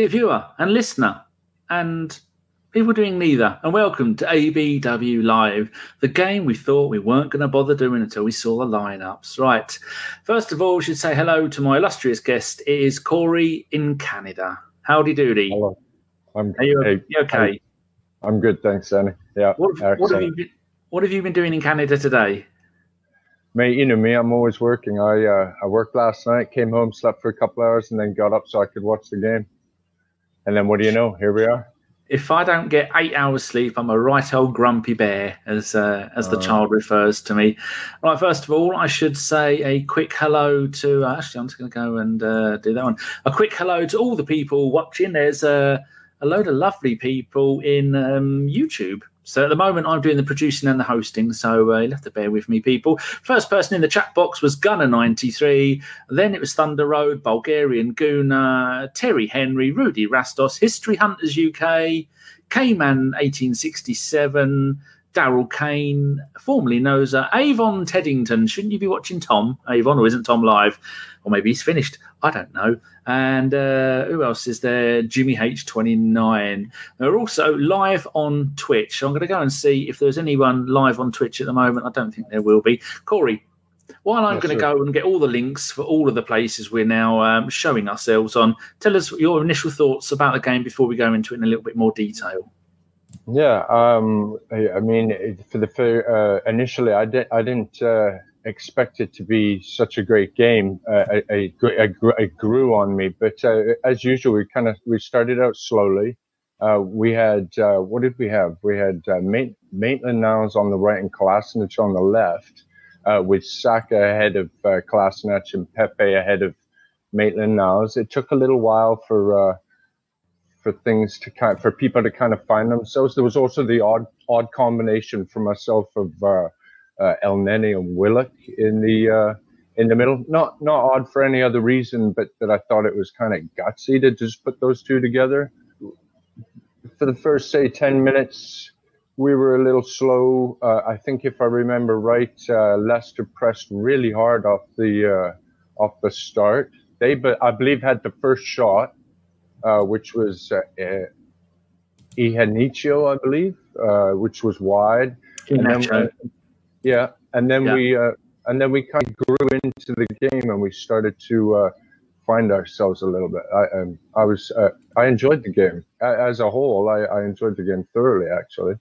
dear viewer and listener, and people doing neither. And welcome to ABW Live, the game we thought we weren't going to bother doing until we saw the lineups. Right. First of all, I should say hello to my illustrious guest. It is Cory in Canada. Howdy doody. Hello. I'm Are you, hey, you okay? I'm good, thanks, Annie. Yeah, What, have- what, have you been, what have you been doing in Canada today? Mate, you know me. I'm always working. I uh, I worked last night, came home, slept for a couple hours, and then got up so I could watch the game. And then what do you know? Here we are. If I don't get eight hours sleep, I'm a right old grumpy bear, as uh, as the Oh. child refers to me. Right, first of all, I should say a quick hello to. Uh, actually, I'm just going to go and uh, do that one. A quick hello to all the people watching. There's a, a load of lovely people in um, YouTube. So at the moment, I'm doing the producing and the hosting. So uh, you'll have to bear with me, people. First person in the chat box was Gunner93. Then it was Thunder Road, Bulgarian Guna, Terry Henry, Rudy Rastos, History Hunters UK, K-Man 1867, Daryl Kane, formerly Noza, Avon Teddington. Shouldn't you be watching Tom? Avon, or isn't Tom live? Or maybe he's finished. I don't know. And uh, who else is there? Jimmy H29. They're also live on Twitch. I'm going to go and see if there's anyone live on Twitch at the moment. I don't think there will be. Cory, while I'm Yes, going to go and get all the links for all of the places we're now um, showing ourselves on, tell us your initial thoughts about the game before we go into it in a little bit more detail. Yeah. Um. I, I mean, for the for, uh, initially, I did. I didn't uh, expect it to be such a great game. Uh, I, grew, it grew on me, but uh, as usual, we kind of we started out slowly. Uh, we had uh, what did we have? We had uh, Mait- Maitland Niles on the right and Kolasinac on the left, uh, with Saka ahead of uh, Kolasinac and Pepe ahead of Maitland Niles. It took a little while for for things to kind for people to kind of find themselves. There was also the odd odd combination for myself of uh, uh, Elneny and Willock in the uh, in the middle. Not not odd for any other reason, but that I thought it was kind of gutsy to just put those two together. For the first say ten minutes, we were a little slow. Uh, I think if I remember right, uh, Leicester pressed really hard off the uh, off the start. They, but I believe, had the first shot uh, which was uh, uh, Iheanacho, I believe, uh, which was wide. And then, yeah, and then Yeah. we uh, and then we kind of grew into the game, and we started to uh, find ourselves a little bit. I um, I was uh, I enjoyed the game as a whole. I, I enjoyed the game thoroughly, actually.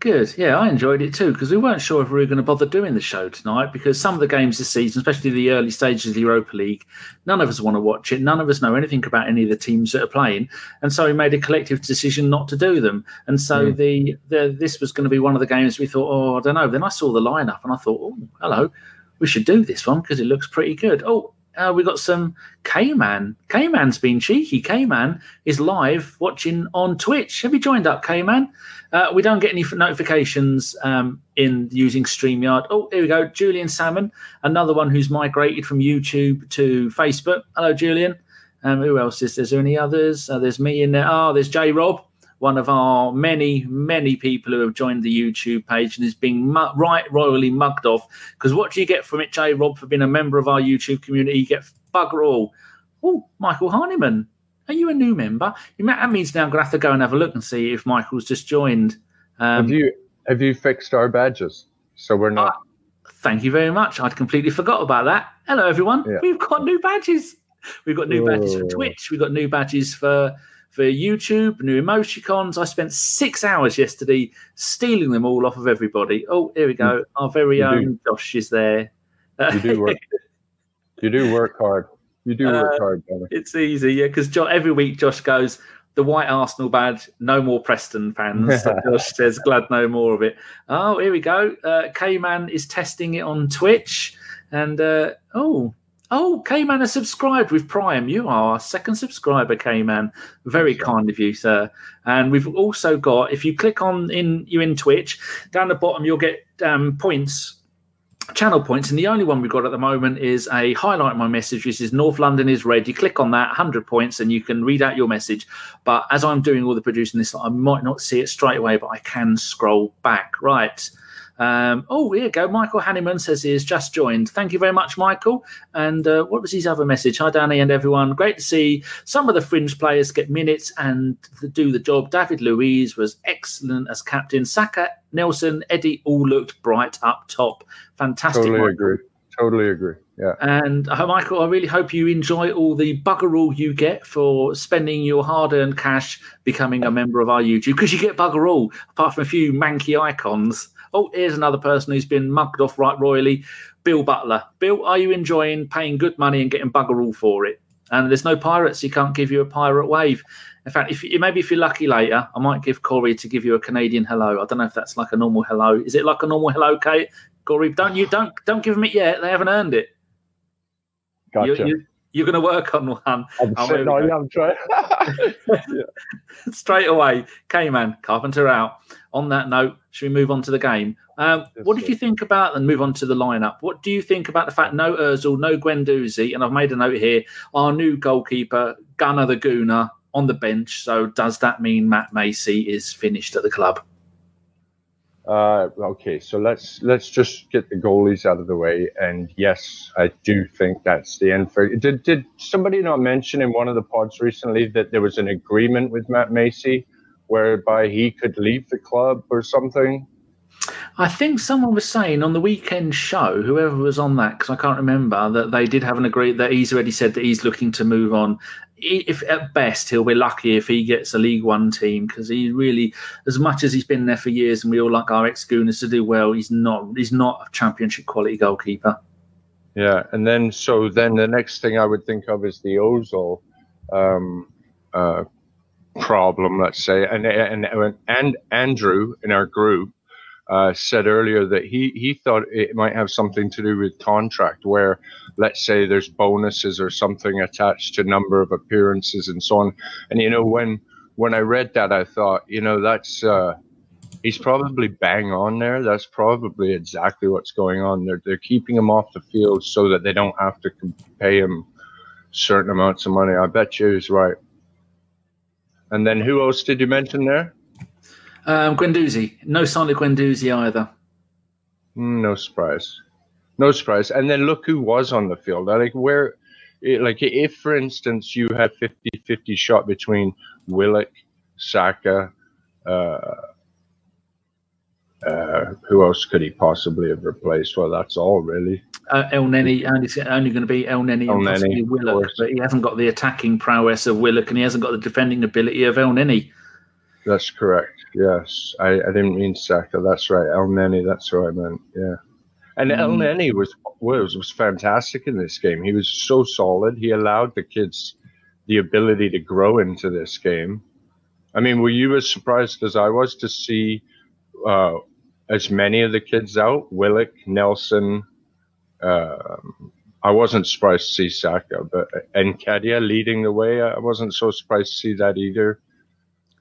Good. Yeah, I enjoyed it too because we weren't sure if we were going to bother doing the show tonight because some of the games this season, especially the early stages of the Europa League, none of us want to watch it. None of us know anything about any of the teams that are playing, and so we made a collective decision not to do them. And so Mm. the, the this was going to be one of the games we thought, oh, I don't know. Then I saw the lineup and I thought, oh, hello, we should do this one because it looks pretty good. Oh. Uh, we got some K-Man. K-Man's been cheeky. K-Man is live watching on Twitch. Have you joined up, K-Man? Uh, we don't get any notifications um, in using StreamYard. Oh, here we go. Julian Salmon, another one who's migrated from YouTube to Facebook. Hello, Julian. Um, who else is there? Is there any others? Uh, there's me in there. Oh, there's J Rob, one of our many, many people who have joined the YouTube page and is being mu- right royally mugged off. Because what do you get from it, J Rob, for being a member of our YouTube community? You get bugger all. Oh, Michael Harniman. Are you a new member? That means now I'm going to have to go and have a look and see if Michael's just joined. Um, have you have you fixed our badges so we're not? Thank you very much. I'd completely forgot about that. Hello, everyone. Yeah. We've got new badges. We've got new badges for. Twitch. We've got new badges for for YouTube, new emoticons. I spent six hours yesterday stealing them all off of everybody. Oh, here we go. Our very You do. own Josh is there. You do work. you do work hard. You do work Uh, hard, brother. It's easy, yeah, because every week Josh goes, the white Arsenal badge, no more Preston fans. Josh says, glad no more of it. Oh, here we go. Uh, K-Man is testing it on Twitch. And, uh, oh, oh, K-Man has subscribed with Prime. You are our second subscriber, K-Man. Very right. kind of you, sir. And we've also got, if you click on in you in Twitch, down the bottom, you'll get um, points channel points, and the only one we've got at the moment is a highlight my message, which is North London is red. You click on that, 100 points, and you can read out your message. But as I'm doing all the producing this, I might not see it straight away, but I can scroll back. Right. Um, oh, here you go. Michael Hanneman says he has just joined. Thank you very much, Michael. And uh, what was his other message? Hi, Danny and everyone. Great to see some of the fringe players get minutes and do the job. David Luiz was excellent as captain. Saka, Nelson, Eddie all looked bright up top. Fantastic. Totally Michael. agree. Totally agree. Yeah. And uh, Michael, I really hope you enjoy all the bugger all you get for spending your hard earned cash becoming a member of our YouTube because you get bugger all, apart from a few manky icons. Oh, here's another person who's been mugged off right royally Bill Butler. Bill, are you enjoying paying good money and getting bugger all for it? And there's no pirates, he can't give you a pirate wave. In fact, if maybe if you're lucky later, I might give Cory to give you a Canadian hello. I don't know if that's like a normal hello. Is it like a normal hello, Kate? Cory, don't you don't don't give them it yet. They haven't earned it. Gotcha. You, you, are going to work on one. I'm, Oh, sitting on, I'm trying. Straight away, K-Man, Carpenter out. On that note, should we move on to the game? Um, what did you think about, and move on to the lineup? What do you think about the fact no Ozil, no Guendouzi, and I've made a note here, our new goalkeeper, Gunnar the Gooner, on the bench. So does that mean Matt Macey is finished at the club? Uh, okay, so let's let's just get the goalies out of the way. And yes, I do think that's the end for. Did did somebody not mention in one of the pods recently that there was an agreement with Matt Macey, whereby he could leave the club or something? I think someone was saying on the weekend show, whoever was on that, because I can't remember, that they did have an agree that he's already said that he's looking to move on. If at best he'll be lucky if he gets a League One team, because he really, as much as he's been there for years, and we all like our ex Gooners to do well, he's not he's not a championship quality goalkeeper. Yeah, and then so then the next thing I would think of is the Ozil um, uh, problem, let's say, and and and Andrew in our group uh, said earlier that he he thought it might have something to do with contract, where let's say there's bonuses or something attached to number of appearances and so on. And you know when when I read that, I thought, you know, that's. Uh, He's probably bang on there. That's probably exactly what's going on. They're they're keeping him off the field so that they don't have to pay him certain amounts of money. I bet you he's right. And then who else did you mention there? Um, Guendouzi, no sign of Guendouzi either. No surprise. No surprise. And then look who was on the field. Like where, like if for instance you had 50-50 shot between Willock, Saka, uh, uh, who else could he possibly have replaced? Well, that's all really. Uh, Elneny, and it's only going to be Elneny El and possibly Willock, but he hasn't got the attacking prowess of Willock, and he hasn't got the defending ability of Elneny. That's correct. Yes, I, I didn't mean Saka. That's right. Elneny. That's what I meant. Yeah. And El Mm. Neni was was was fantastic in this game. He was so solid. He allowed the kids the ability to grow into this game. I mean, were you as surprised as I was to see uh, as many of the kids out? Willock, Nelson. Um, I wasn't surprised to see Saka, but and Nketiah leading the way. I wasn't so surprised to see that either.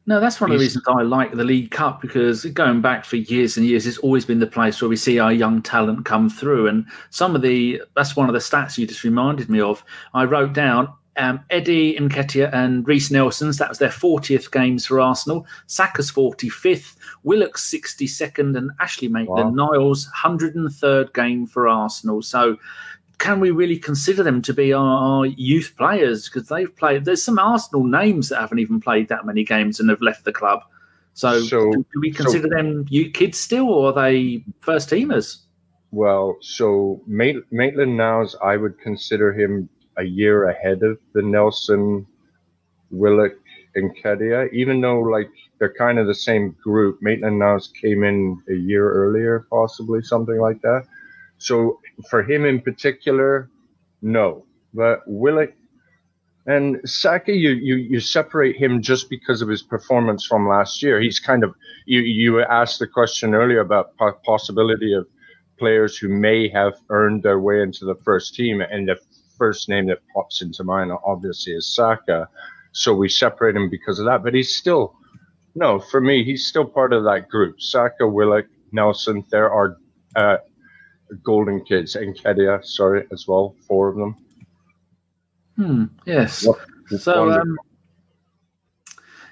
No, that's one of the reasons I like the League Cup because going back for years and years, it's always been the place where we see our young talent come through. And some of the that's one of the stats you just reminded me of. I wrote down um, Eddie Nketiah and Reiss Nelson's. That was their 40th games for Arsenal. Saka's 45th, Willock's 62nd, and Ashley Maitland Niles 103rd game for Arsenal. So can we really consider them to be our, our youth players? Because they've played. There's some Arsenal names that haven't even played that many games and have left the club. So, So- do, do we so- consider them you kids still, or are they first teamers? Well, so Mait- Maitland Niles, I would consider him a year ahead of the Nelson, Willock, and Nketiah, even though like they're kind of the same group. Maitland Niles came in a year earlier, possibly something like that. So for him in particular, no. But Willock and Saka, you, you you separate him just because of his performance from last year. He's kind of you you asked the question earlier about po- possibility of players who may have earned their way into the first team, and the first name that pops into mind obviously is Saka. So we separate him because of that, but he's still no for me. He's still part of that group. Saka, Willock, Nelson. There are uh, golden kids and Nketiah, sorry, as well. Four of them. Hmm. Yes. What- So um,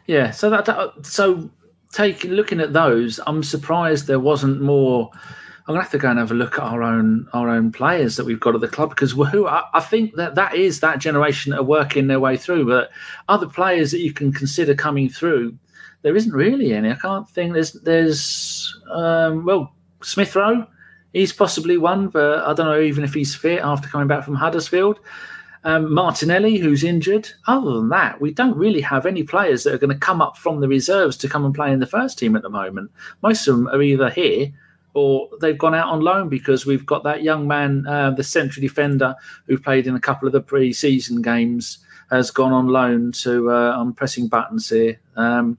yeah. So that, that so taking looking at those, I'm surprised there wasn't more. I'm gonna have to go and have a look at our own our own players that we've got at the club because who I, I, think that that is that generation that are working their way through. But other players that you can consider coming through, there isn't really any. I can't think there's there's um, well Smith Rowe, he's possibly one, but I don't know even if he's fit after coming back from Huddersfield. Um, Martinelli, who's injured. Other than that, we don't really have any players that are going to come up from the reserves to come and play in the first team at the moment. Most of them are either here or they've gone out on loan because we've got that young man, uh, the central defender who played in a couple of the pre-season games, has gone on loan to. Uh, I'm pressing buttons here. Um,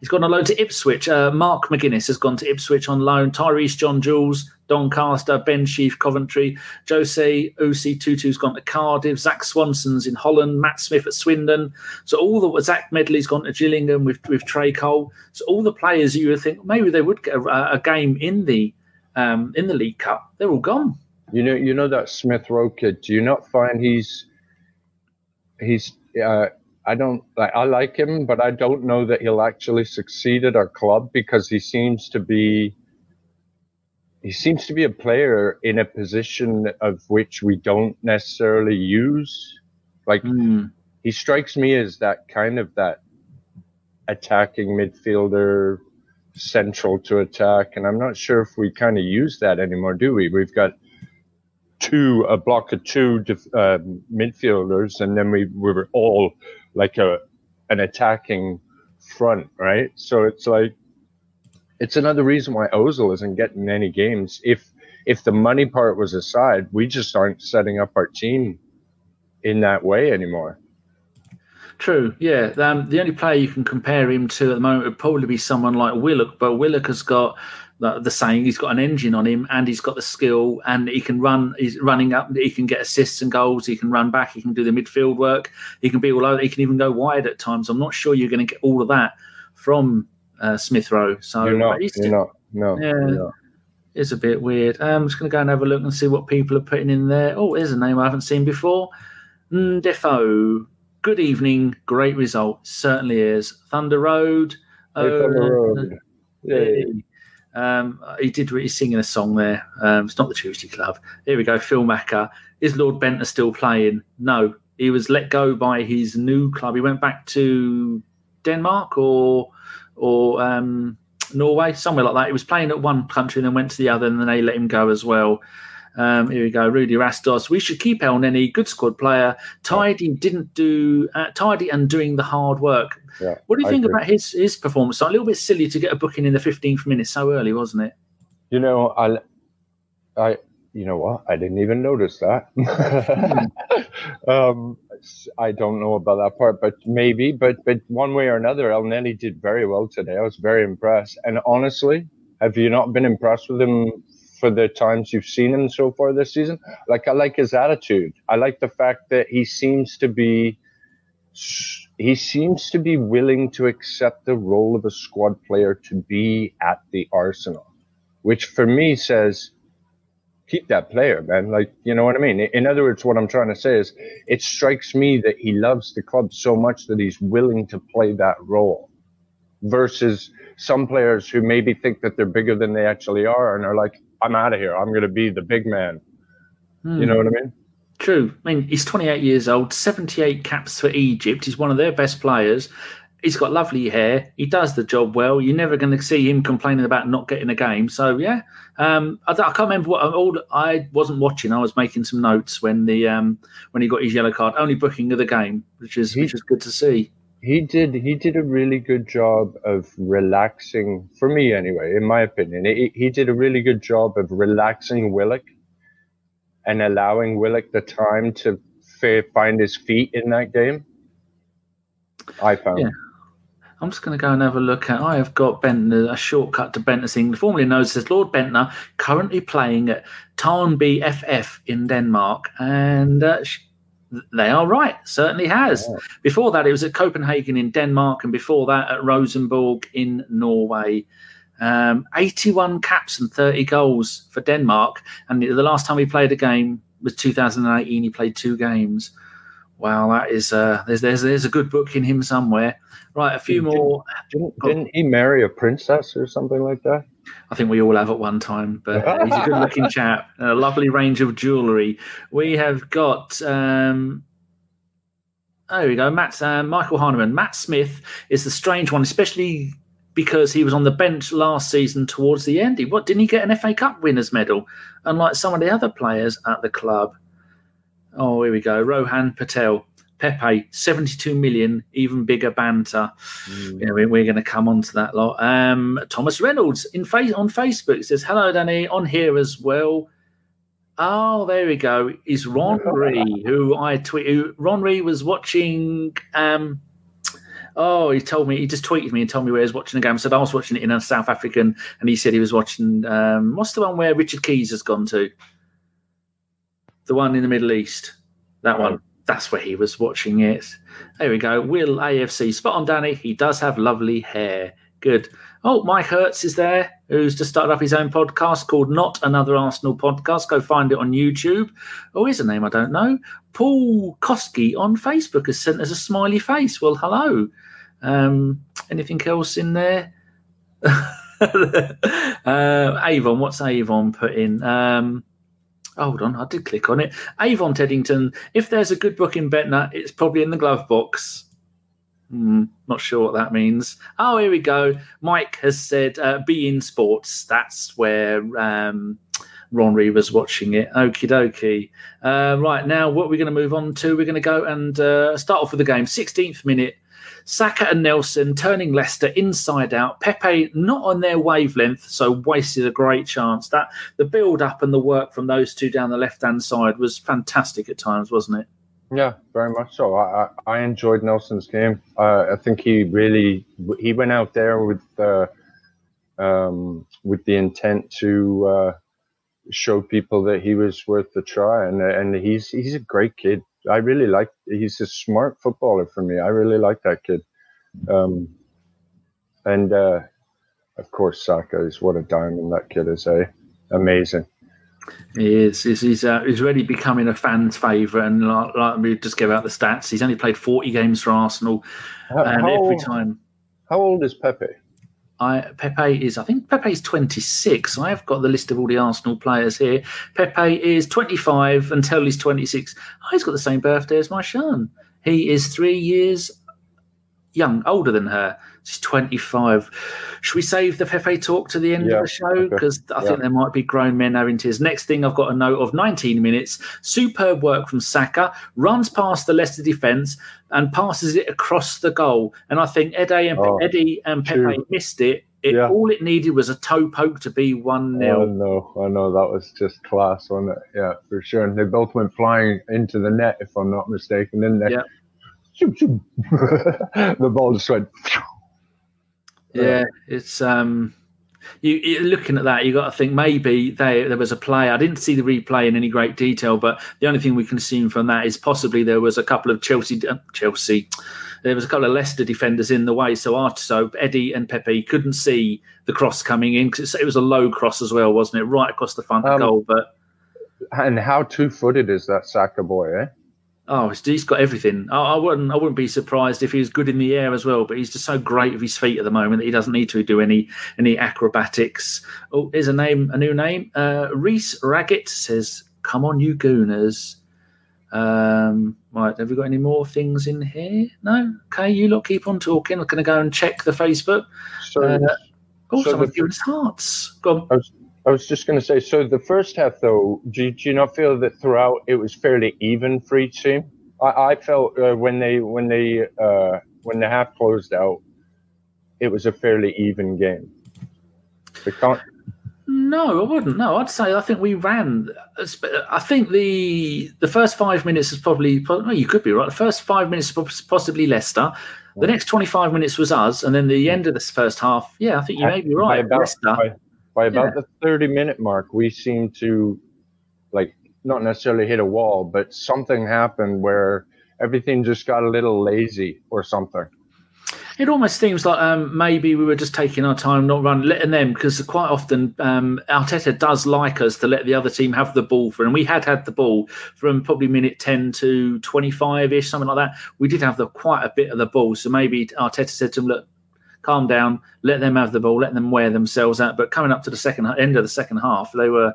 he's gone on loan to Ipswich. Uh, Mark McGuinness has gone to Ipswich on loan. Tyreece John-Jules Doncaster, Ben Sheaf, Coventry, Jose Osei-Tutu's gone to Cardiff, Zak Swanson's in Holland, Matt Smith at Swindon. So all the Zech Medley's gone to Gillingham with with Trae Coyle. So all the players you would think maybe they would get a, a game in the um, in the League Cup, they're all gone. You know, you know that Smith Rowe kid. Do you not find he's he's uh, I don't like I like him, but I don't know that he'll actually succeed at our club because he seems to be he seems to be a player in a position of which we don't necessarily use. Like mm. he strikes me as that kind of that attacking midfielder, central to attack, and I'm not sure if we kind of use that anymore, do we? We've got two a block of two uh, midfielders, and then we we were all like a an attacking front, right? So it's like it's another reason why Ozil isn't getting any games. If if the money part was aside, we just aren't setting up our team in that way anymore. True, yeah. Um, the only player you can compare him to at the moment would probably be someone like Willock, but Willock has got the, the saying he's got an engine on him and he's got the skill and he can run he's running up he can get assists and goals he can run back he can do the midfield work he can be all over he can even go wide at times i'm not sure you're going to get all of that from uh, Smith Rowe. So you're not. You're not. No. Yeah. It's a bit weird. Um, I'm just going to go and have a look and see what people are putting in there. Oh, here's a name I haven't seen before. Defoe. Good evening. Great result. Certainly is. Thunder Road. Thunder uh, Road. Yeah. Um, he did. He's singing a song there. Um, it's not the Tuesday Club. Here we go. Phil Macker. Is Lord Bendtner still playing? No. He was let go by his new club. He went back to Denmark or or um, Norway, somewhere like that. He was playing at one country and then went to the other, and then they let him go as well. Um, here we go, Rudy Rastos. We should keep Elneny, good squad player. Tidy didn't do uh, tidy and doing the hard work. Yeah, what do you I think agree. about his his performance? So a little bit silly to get a booking in the 15th minute so early, wasn't it? You know, I, I, you know what? I didn't even notice that. Hmm. um, I don't know about that part, but maybe. But but one way or another, Elneny did very well today. I was very impressed. And honestly, have you not been impressed with him for the times you've seen him so far this season? Like I like his attitude. I like the fact that he seems to be he seems to be willing to accept the role of a squad player to be at the Arsenal, which for me says keep that player, man. Like, you know what I mean? In other words, what I'm trying to say is it strikes me that he loves the club so much that he's willing to play that role versus some players who maybe think that they're bigger than they actually are and are like, I'm out of here. I'm going to be the big man. Hmm. You know what I mean? True. I mean, he's 28 years old, 78 caps for Egypt. He's one of their best players he's got lovely hair. He does the job well. You're never going to see him complaining about not getting a game. So yeah, um, I, I, can't remember what all. I wasn't watching. I was making some notes when the um, when he got his yellow card. Only booking of the game, which is he, which is good to see. He did. He did a really good job of relaxing. For me, anyway, in my opinion, he, he did a really good job of relaxing Willock and allowing Willock the time to find his feet in that game. I found. Yeah. I'm just going to go and have a look at. I have got Bendtner, a shortcut to Bendtner thing. Formerly known as Lord Bendtner, currently playing at Tarnby FF in Denmark, and uh, they are right. Certainly has. Yeah. Before that, it was at Copenhagen in Denmark, and before that at Rosenborg in Norway. Um, 81 caps and 30 goals for Denmark, and the last time he played a game was 2018. He played two games. Wow, that is uh, there's there's there's a good book in him somewhere. Right, a few Didn't- more. Didn't, didn't he marry a princess or something like that? I think we all have at one time, but he's a good-looking chap. A lovely range of jewellery. We have got. Um, there we go. Matt, uh, Michael Hahnemann. Matt Smith is the strange one, especially because he was on the bench last season towards the end. He, what didn't he get an FA Cup winners medal? Unlike some of the other players at the club. Oh, here we go. Rohan Patel. Pepe, 72 million, even bigger banter. Yeah, we, we're going to come on to that lot. Um, Thomas Reynolds in face on Facebook says, "Hello, Danny, on here as well." Oh, there we go. Is Ron Ree, who I tweet, who Ron Ree was watching. Um, oh, he told me he just tweeted me and told me where he was watching the game. I said I was watching it in a South African, and he said he was watching. Um, what's the one where Richard Keys has gone to? The one in the Middle East. That one. That's where he was watching it. There we go. Will AFC. Spot on, Danny. He does have lovely hair. Good. Oh, Mike Hertz is there, who's just started up his own podcast called Not Another Arsenal Podcast. Go find it on YouTube. Oh, here's a name I don't know. Paul Koski on Facebook has sent us a smiley face. Well, hello. Um, anything else in there? uh, Avon, what's Avon put in? Um, hold on, I did click on it. Avon Teddington. If there's a good book in Bendtner, it's probably in the glove box. Hmm, not sure what that means. Oh, here we go. Mike has said, uh, "beIN Sports." That's where um, Ron Reaver's watching it. Okie dokie. Uh, right now, what we're going to move on to? We're going to go and uh, start off with the game. 16th minute. Saka and Nelson turning Leicester inside out. Pepe not on their wavelength, so wasted a great chance. That the build up and the work from those two down the left hand side was fantastic at times, wasn't it? Yeah, very much so. I, I, enjoyed Nelson's game. Uh, I think he really he went out there with uh, um, with the intent to uh, show people that he was worth the try, and and he's he's a great kid. I really like. He's a smart footballer for me. I really like that kid. Um, and uh, of course, Saka is what a diamond that kid is. Eh? Amazing. He is. He's he's, uh, he's really becoming a fan's favourite, and like, like we just gave out the stats. He's only played forty games for Arsenal, How, and how, every time how old is Pepe? I Pepe is, I think Pepe is 26. I've got the list of all the Arsenal players here. Pepe is 25 until he's 26. Oh, he's got the same birthday as my son. He is three years young, older than her. She's 25. Should we save the Pepe talk to the end Yeah, of the show? okay. Because I Yeah. think there might be grown men having tears. Next thing, I've got a note of 19 minutes. Superb work from Saka. Runs past the Leicester defence and passes it across the goal. And I think Eddie and, Oh, Eddie and Pepe true. missed it. It, Yeah. All it needed was a toe poke to be 1 I 0. know, I know. That was just class, wasn't it? Yeah, for sure. And they both went flying into the net, if I'm not mistaken, didn't they? Yeah. The ball just went. Yeah, it's um, you looking at that. You got to think maybe they, there was a play. I didn't see the replay in any great detail, but the only thing we can assume from that is possibly there was a couple of Chelsea uh, Chelsea. There was a couple of Leicester defenders in the way, so Art, so Eddie and Pepe couldn't see the cross coming in because it was a low cross as well, wasn't it? Right across the front of Um, goal, but And how two-footed is that Saka boy? Eh? Oh, he's- got everything. I, I wouldn't. I wouldn't be surprised if he was good in the air as well. But he's just so great with his feet at the moment that he doesn't need to do any any acrobatics. Oh, here's a name, a new name. Uh, Reese Raggett says, "Come on, you gooners." Um, right, have we got any more things in here? No. Okay, you lot keep on talking. I'm going to go and check the Facebook. So Uh, Oh, So someone's the- us hearts. Go on. I was just going to say. So the first half, though, do, you- do you not feel that throughout it was fairly even for each team? I, I felt uh, when they when they uh, when the half closed out, it was a fairly even game. No, I wouldn't. No, I'd say I think we ran. I think the the first five minutes is probably. No, you could be right. The first five minutes was possibly Leicester. The next twenty five minutes was us, and then the end of this first half. Yeah, I think you may be right. about, Leicester. By about Yeah. the 30 minute mark, we seemed to like not necessarily hit a wall, but something happened where everything just got a little lazy or something. It almost seems like um, maybe we were just taking our time, not running, letting them, because quite often um, Arteta does like us to let the other team have the ball for, and we had had the ball from probably minute ten to twenty five ish, something like that. We did have the quite a bit of the ball, so maybe Arteta said to them, "Look, calm down, let them have the ball, let them wear themselves out." But coming up to the second end of the second half, they were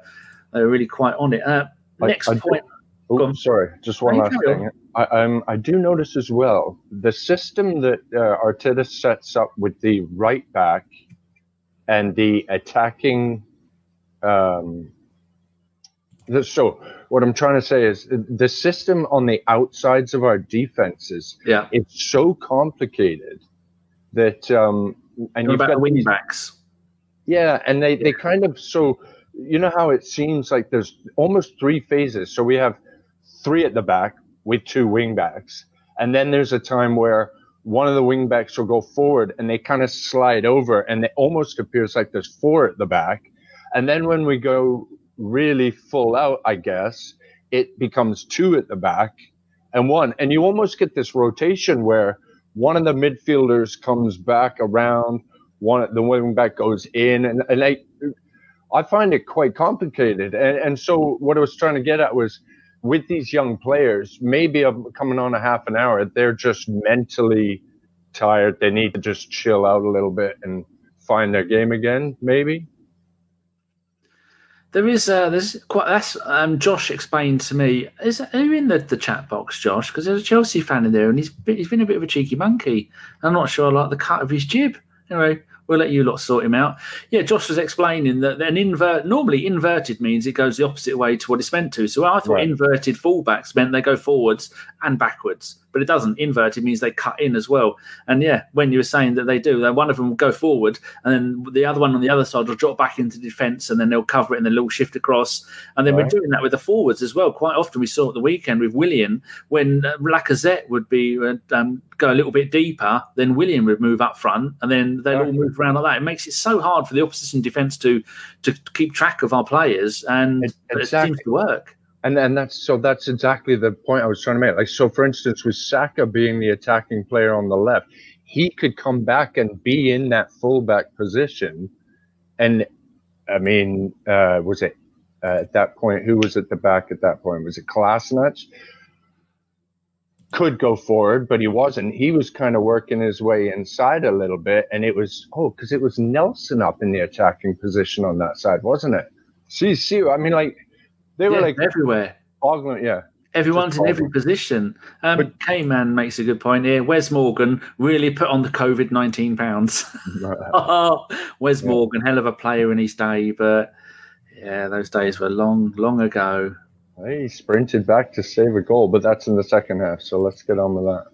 they were really quite on it. Uh, next I, point. Oh, sorry, just one last thing. I, um, I do notice as well the system that uh, Arteta sets up with the right back and the attacking. Um, the, so what I'm trying to say is the system on the outsides of our defenses. Yeah, it's so complicated that um, and you've got wing backs. Yeah, and they they kind of so you know how it seems like there's almost three phases. So we have three at the back, with two wing backs, And then there's a time where one of the wing backs will go forward and they kind of slide over and it almost appears like there's four at the back. And then when we go really full out, I guess, it becomes two at the back and one. And you almost get this rotation where one of the midfielders comes back around, one the wing back goes in, and, and I I find it quite complicated. And and so what I was trying to get at was with these young players, maybe coming on a half an hour, they're just mentally tired. They need to just chill out a little bit and find their game again, maybe. There is, uh, there's quite. That's um, Josh explained to me. Is are you in the, the chat box, Josh? Because there's a Chelsea fan in there, and he's he's been a bit of a cheeky monkey. I'm not sure I like the cut of his jib. Anyway, We'll let you lot sort him out. Yeah, Josh was explaining that an invert normally inverted means it goes the opposite way to what it's meant to. So I thought right. inverted fullbacks meant they go forwards and backwards but it doesn't. Inverted means they cut in as well. And yeah, when you were saying that they do, then one of them will go forward, and then the other one on the other side will drop back into defence, and then they'll cover it, and then they'll shift across. And then right. we're doing that with the forwards as well. Quite often, we saw at the weekend with Willian when uh, Lacazette would be uh, um, go a little bit deeper, then Willian would move up front, and then they'd all move around like that. It makes it so hard for the opposition defence to to keep track of our players, and exactly. it seems to work. And and that's so that's exactly the point I was trying to make. Like so, for instance, with Saka being the attacking player on the left, he could come back and be in that fullback position. And I mean, uh, was it uh, at that point? Who was at the back at that point? Was it Kolasinac? Could go forward, but he wasn't. He was kind of working his way inside a little bit, and it was oh, because it was Nelson up in the attacking position on that side, wasn't it? See, see, I mean, like they were yeah, like everywhere. Argument, yeah. Everyone's in every position. Um, but, K-Man makes a good point here. Wes Morgan really put on the COVID 19 pounds. oh, Wes yeah. Morgan, hell of a player in his day, but yeah, those days were long, long ago. He sprinted back to save a goal, but that's in the second half. So let's get on with that.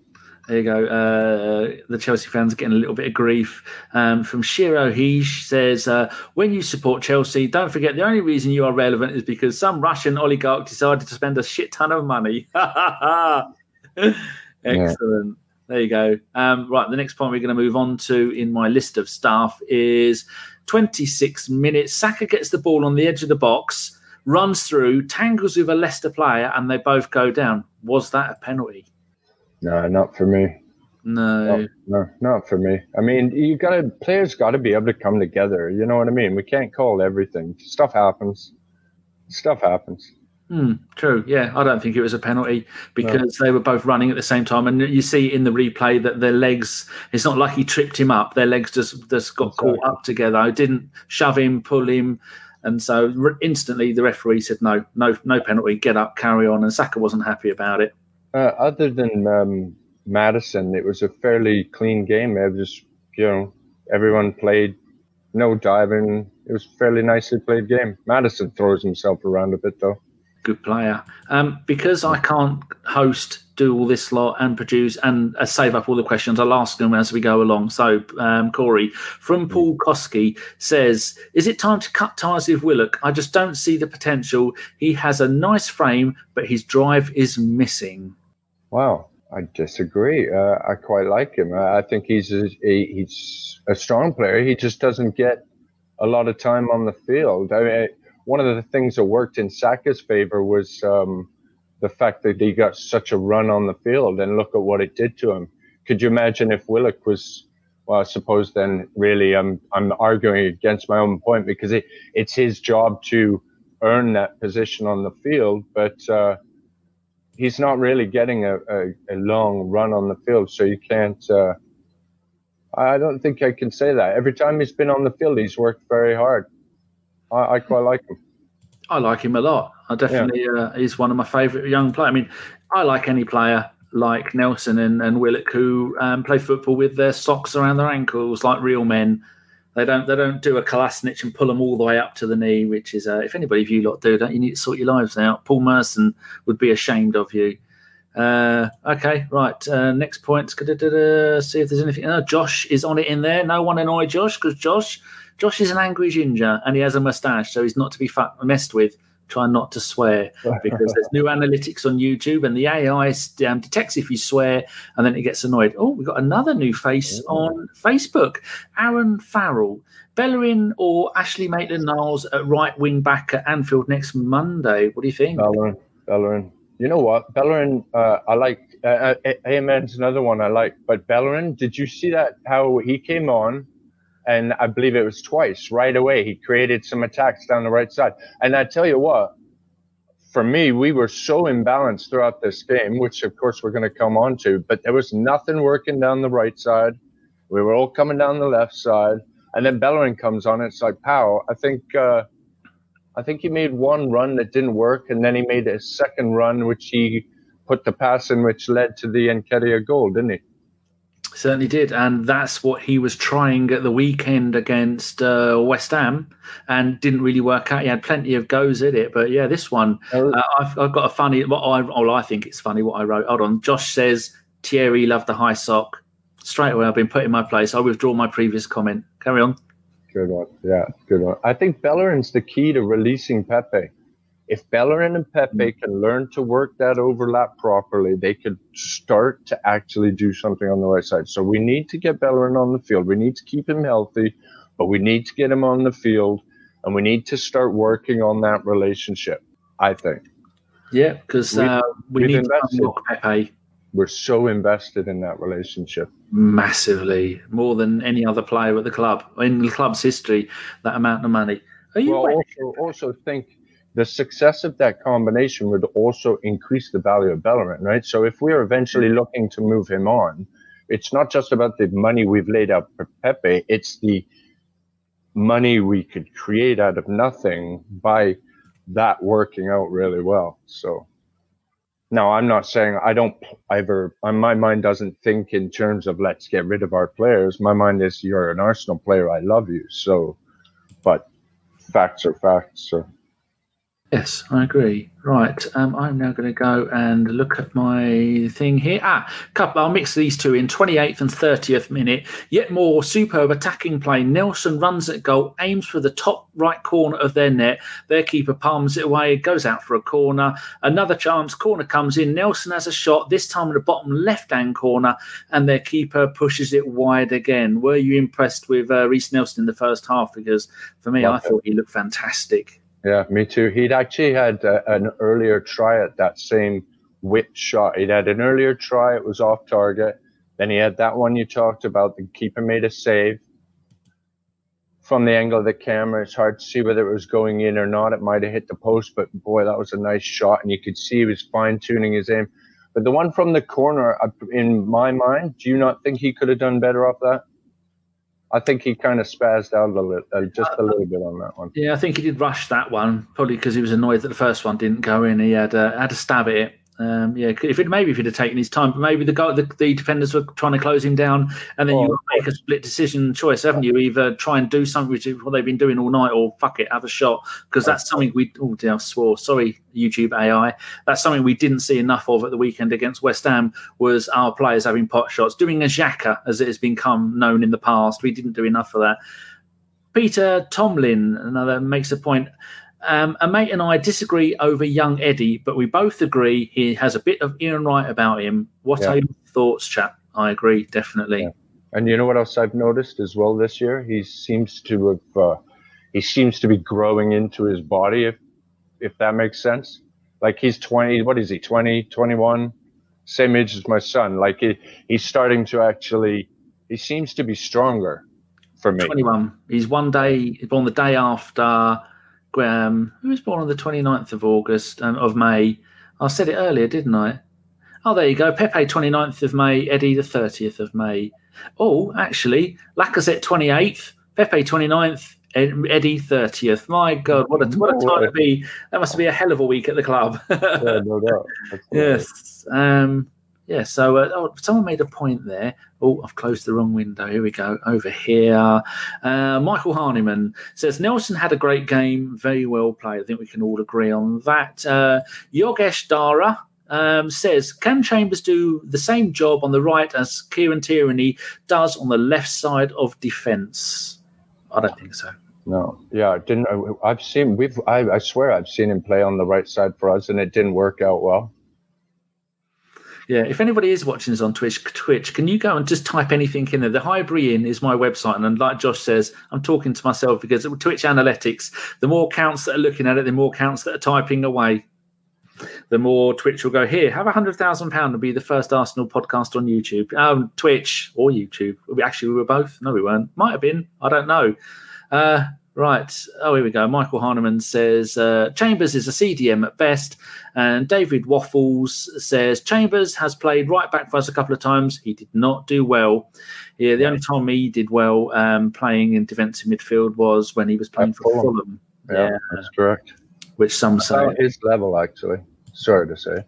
There you go. Uh, the Chelsea fans are getting a little bit of grief um, from Shiro. He says, uh, "When you support Chelsea, don't forget the only reason you are relevant is because some Russian oligarch decided to spend a shit ton of money." Excellent. Yeah. There you go. Um, right, the next point we're going to move on to in my list of stuff is 26 minutes. Saka gets the ball on the edge of the box, runs through, tangles with a Leicester player, and they both go down. Was that a penalty? No, not for me. No. no, no, not for me. I mean, you gotta players got to be able to come together. You know what I mean? We can't call everything. Stuff happens. Stuff happens. Hmm, true. Yeah, I don't think it was a penalty because no. they were both running at the same time, and you see in the replay that their legs. It's not like he tripped him up; their legs just just got exactly. caught up together. I didn't shove him, pull him, and so instantly the referee said no, no, no penalty. Get up, carry on. And Saka wasn't happy about it. Uh, other than um, Maddison, it was a fairly clean game. It was, you know, everyone played, no diving. It was a fairly nicely played game. Maddison throws himself around a bit though. Good player. Um, because I can't host, do all this lot, and produce and uh, save up all the questions, I'll ask them as we go along. So, um, Cory from Paul Koski says, "Is it time to cut ties with Willock? I just don't see the potential. He has a nice frame, but his drive is missing." Wow, I disagree. Uh, I quite like him. I think he's a, a, he's a strong player. He just doesn't get a lot of time on the field. I mean, one of the things that worked in Saka's favor was um, the fact that he got such a run on the field, and look at what it did to him. Could you imagine if Willock was well, I suppose then really I'm I'm arguing against my own point because it, it's his job to earn that position on the field, but uh, he's not really getting a, a, a, long run on the field, so you can't. Uh, I don't think I can say that. Every time he's been on the field, he's worked very hard. I, I quite like him. I like him a lot. I definitely yeah. uh, he's one of my favourite young players. I mean, I like any player like Nelson and, and Willock who um, play football with their socks around their ankles like real men. They don't they don't do a Kolasinac and pull them all the way up to the knee, which is uh, if anybody of you lot do that, you need to sort your lives out. Paul Merson would be ashamed of you. Uh, okay, right. Uh, next point. See if there's anything. Oh, Josh is on it in there. No one annoy Josh because Josh, Josh is an angry ginger and he has a moustache, so he's not to be messed with try not to swear because there's new analytics on YouTube and the AI um, detects if you swear and then it gets annoyed. Oh, we've got another new face Ooh. on Facebook. Aaron Farrell. Bellerin or Ashley Maitland Niles at right wing back at Anfield next Monday. What do you think? Bellerin. Bellerin. You know what? Bellerin, uh, I like. Uh, uh Amen's another one I like. But Bellerin, did you see that? How he came on and I believe it was twice right away. He created some attacks down the right side. And I tell you what, for me, we were so imbalanced throughout this game, which of course we're going to come on to, but there was nothing working down the right side. We were all coming down the left side. And then Bellerin comes on. It's like, pow, I think, uh, I think he made one run that didn't work. And then he made a second run, which he put the pass in, which led to the Nketiah goal, didn't he? Certainly did, and that's what he was trying at the weekend against uh, West Ham, and didn't really work out. He had plenty of goes at it, but yeah, this one, oh. uh, I've, I've, got a funny. What I, well, I think it's funny what I wrote. Hold on, Josh says Thierry loved the high sock. Straight away, I've been put in my place. I withdraw my previous comment. Carry on. Good one. Yeah, good one. I think Bellerin's the key to releasing Pepe if Bellerin and Pepe mm. can learn to work that overlap properly, they could start to actually do something on the right side. So we need to get Bellerin on the field. We need to keep him healthy, but we need to get him on the field and we need to start working on that relationship, I think. Yeah, because uh, we need invested, to unlock Pepe. We're so invested in that relationship. Massively. More than any other player at the club. In the club's history, that amount of money. Are you well, also, also think the success of that combination would also increase the value of Bellerin, right? So if we're eventually mm-hmm. looking to move him on, it's not just about the money we've laid out for Pepe, it's the money we could create out of nothing by that working out really well. So now I'm not saying I don't ever, my mind doesn't think in terms of let's get rid of our players. My mind is you're an Arsenal player. I love you. So, but facts are facts. So. Yes, I agree. Right, um, I'm now going to go and look at my thing here. Ah, couple. I'll mix these two in. 28th and 30th minute. Yet more superb attacking play. Nelson runs at goal, aims for the top right corner of their net. Their keeper palms it away, goes out for a corner. Another chance. Corner comes in. Nelson has a shot. This time in the bottom left-hand corner, and their keeper pushes it wide again. Were you impressed with uh, Nelson in the first half? Because for me, I thought he looked fantastic. Yeah, me too. He'd actually had uh, an earlier try at that same whip shot. He'd had an earlier try, it was off target. Then he had that one you talked about. The keeper made a save. From the angle of the camera, it's hard to see whether it was going in or not. It might have hit the post, but boy, that was a nice shot. And you could see he was fine tuning his aim. But the one from the corner, in my mind, do you not think he could have done better off that? I think he kind of spazzed out a little, uh, just a little bit on that one. Yeah, I think he did rush that one, probably because he was annoyed that the first one didn't go in. He had uh, had a stab at it, um, yeah, if it maybe if he'd have taken his time, but maybe the, guy, the, the defenders were trying to close him down, and then oh, you make a split decision choice, haven't you? Either try and do something which is what they've been doing all night, or fuck it, have a shot because that's something we. Oh dear, I swore. Sorry, YouTube AI. That's something we didn't see enough of at the weekend against West Ham. Was our players having pot shots, doing a Xhaka as it has become known in the past. We didn't do enough for that. Peter Tomlin, another makes a point. Um, a mate and I disagree over young Eddie, but we both agree he has a bit of Ian Wright about him. What yeah. are your thoughts, chap? I agree, definitely. Yeah. And you know what else I've noticed as well this year? He seems to have, uh, he seems to be growing into his body, if if that makes sense. Like he's 20, what is he, 20, 21? Same age as my son. Like he, he's starting to actually he seems to be stronger for me. 21. He's one day born the day after Graham, who was born on the 29th of August um, of May. I said it earlier, didn't I? Oh, there you go. Pepe 29th of May, Eddie the 30th of May. Oh, actually, Lacazette 28th, Pepe 29th, Eddie 30th. My God, what a, what a time to be. That must be a hell of a week at the club. yeah, no doubt. yes. Um, yeah, so uh, oh, someone made a point there. Oh, I've closed the wrong window. Here we go. Over here. Uh, Michael Harniman says Nelson had a great game, very well played. I think we can all agree on that. Uh, Yogesh Dara um, says, Can Chambers do the same job on the right as Kieran Tierney does on the left side of defence? I don't think so. No, yeah, didn't. I've seen we've. I, I swear I've seen him play on the right side for us, and it didn't work out well. Yeah, if anybody is watching this on Twitch, Twitch, can you go and just type anything in there? The Highbury Inn is my website, and like Josh says, I'm talking to myself because Twitch analytics, the more counts that are looking at it, the more counts that are typing away, the more Twitch will go here. Have a hundred thousand pound to be the first Arsenal podcast on YouTube, um, Twitch or YouTube. We Actually, we were both. No, we weren't. Might have been. I don't know. Uh, Right. Oh, here we go. Michael Harneman says uh, Chambers is a CDM at best. And David Waffles says Chambers has played right back for us a couple of times. He did not do well. Yeah, the only time he did well um, playing in defensive midfield was when he was playing for Fulham. Fulham. Yeah, yeah, that's correct. Which some say. his level, actually. Sorry to say.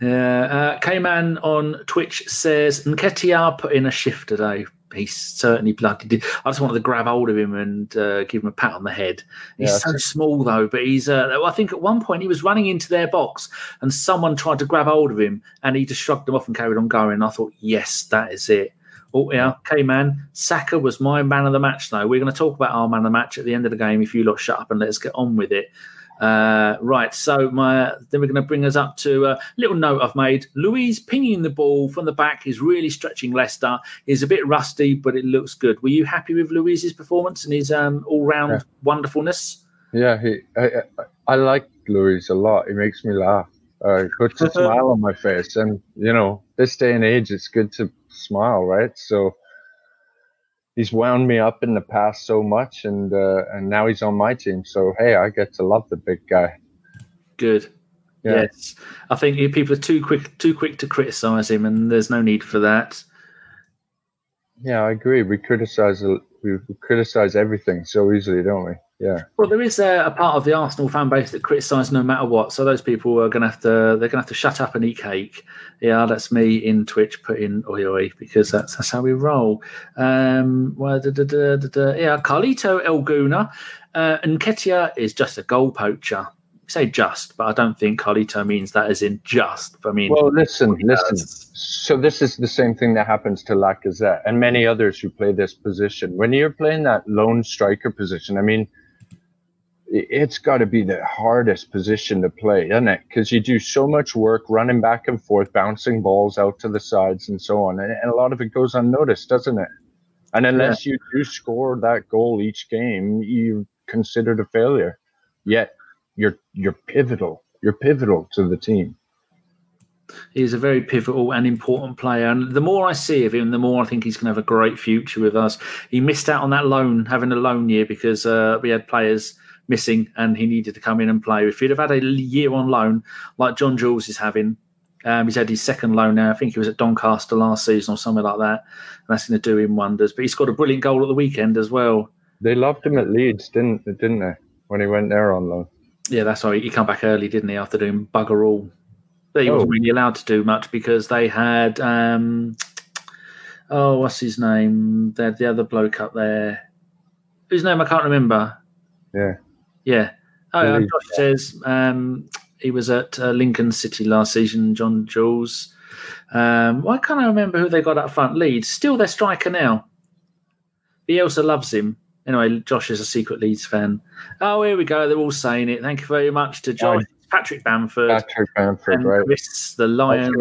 Yeah. Uh, K-Man on Twitch says Nketiah put in a shift today he certainly bloody did. I just wanted to grab hold of him and uh, give him a pat on the head. He's yeah, so small though, but he's. Uh, I think at one point he was running into their box and someone tried to grab hold of him and he just shrugged them off and carried on going. I thought, yes, that is it. Oh yeah, okay, man. Saka was my man of the match though. We're going to talk about our man of the match at the end of the game. If you lot shut up and let us get on with it. Uh, right, so my then we're going to bring us up to a little note I've made. Luiz pinging the ball from the back is really stretching Leicester. He's a bit rusty, but it looks good. Were you happy with Luiz's performance and his um, all-round yeah. wonderfulness? Yeah, he, I, I, like Luiz a lot. He makes me laugh. Uh, puts a smile on my face, and you know, this day and age, it's good to smile, right? So he's wound me up in the past so much, and uh, and now he's on my team. So hey, I get to love the big guy. Good. Yeah. Yes, I think people are too quick too quick to criticize him, and there's no need for that. Yeah, I agree. We criticize we criticize everything so easily, don't we? Yeah. Well, there is a, a, part of the Arsenal fan base that criticise no matter what. So those people are going to have to they're going to have to shut up and eat cake. Yeah, that's me in Twitch putting oi oi because that's that's how we roll. Um, well, da, da, da, yeah, Carlito Elguna uh, Nketiah is just a goal poacher. say just, but I don't think Carlito means that as in just. I mean, well, listen, listen. So this is the same thing that happens to Lacazette and many others who play this position. When you're playing that lone striker position, I mean it's got to be the hardest position to play, isn't it? Because you do so much work running back and forth, bouncing balls out to the sides and so on. And, and a lot of it goes unnoticed, doesn't it? And unless yeah. you do score that goal each game, you're considered a failure. Yet you're you're pivotal. You're pivotal to the team. He's a very pivotal and important player. And the more I see of him, the more I think he's going to have a great future with us. He missed out on that loan, having a loan year, because uh, we had players missing and he needed to come in and play. If he'd have had a year on loan like John-Jules is having, um, he's had his second loan now. I think he was at Doncaster last season or something like that. And that's going to do him wonders. But he's got a brilliant goal at the weekend as well. They loved him at Leeds, didn't didn't they? When he went there on loan. Yeah, that's right. He come back early, didn't he? After doing bugger all. But he oh. wasn't really allowed to do much because they had um, oh, what's his name? They had the other bloke up there. Whose name I can't remember. Yeah. Yeah. Oh, yeah. Josh says um, he was at uh, Lincoln City last season, John-Jules. Um, why can't I remember who they got up front? Leeds. Still their striker now. Bielsa loves him. Anyway, Josh is a secret Leeds fan. Oh, here we go. They're all saying it. Thank you very much to Josh. Patrick Bamford. Patrick Bamford, right. Chris, the Lion.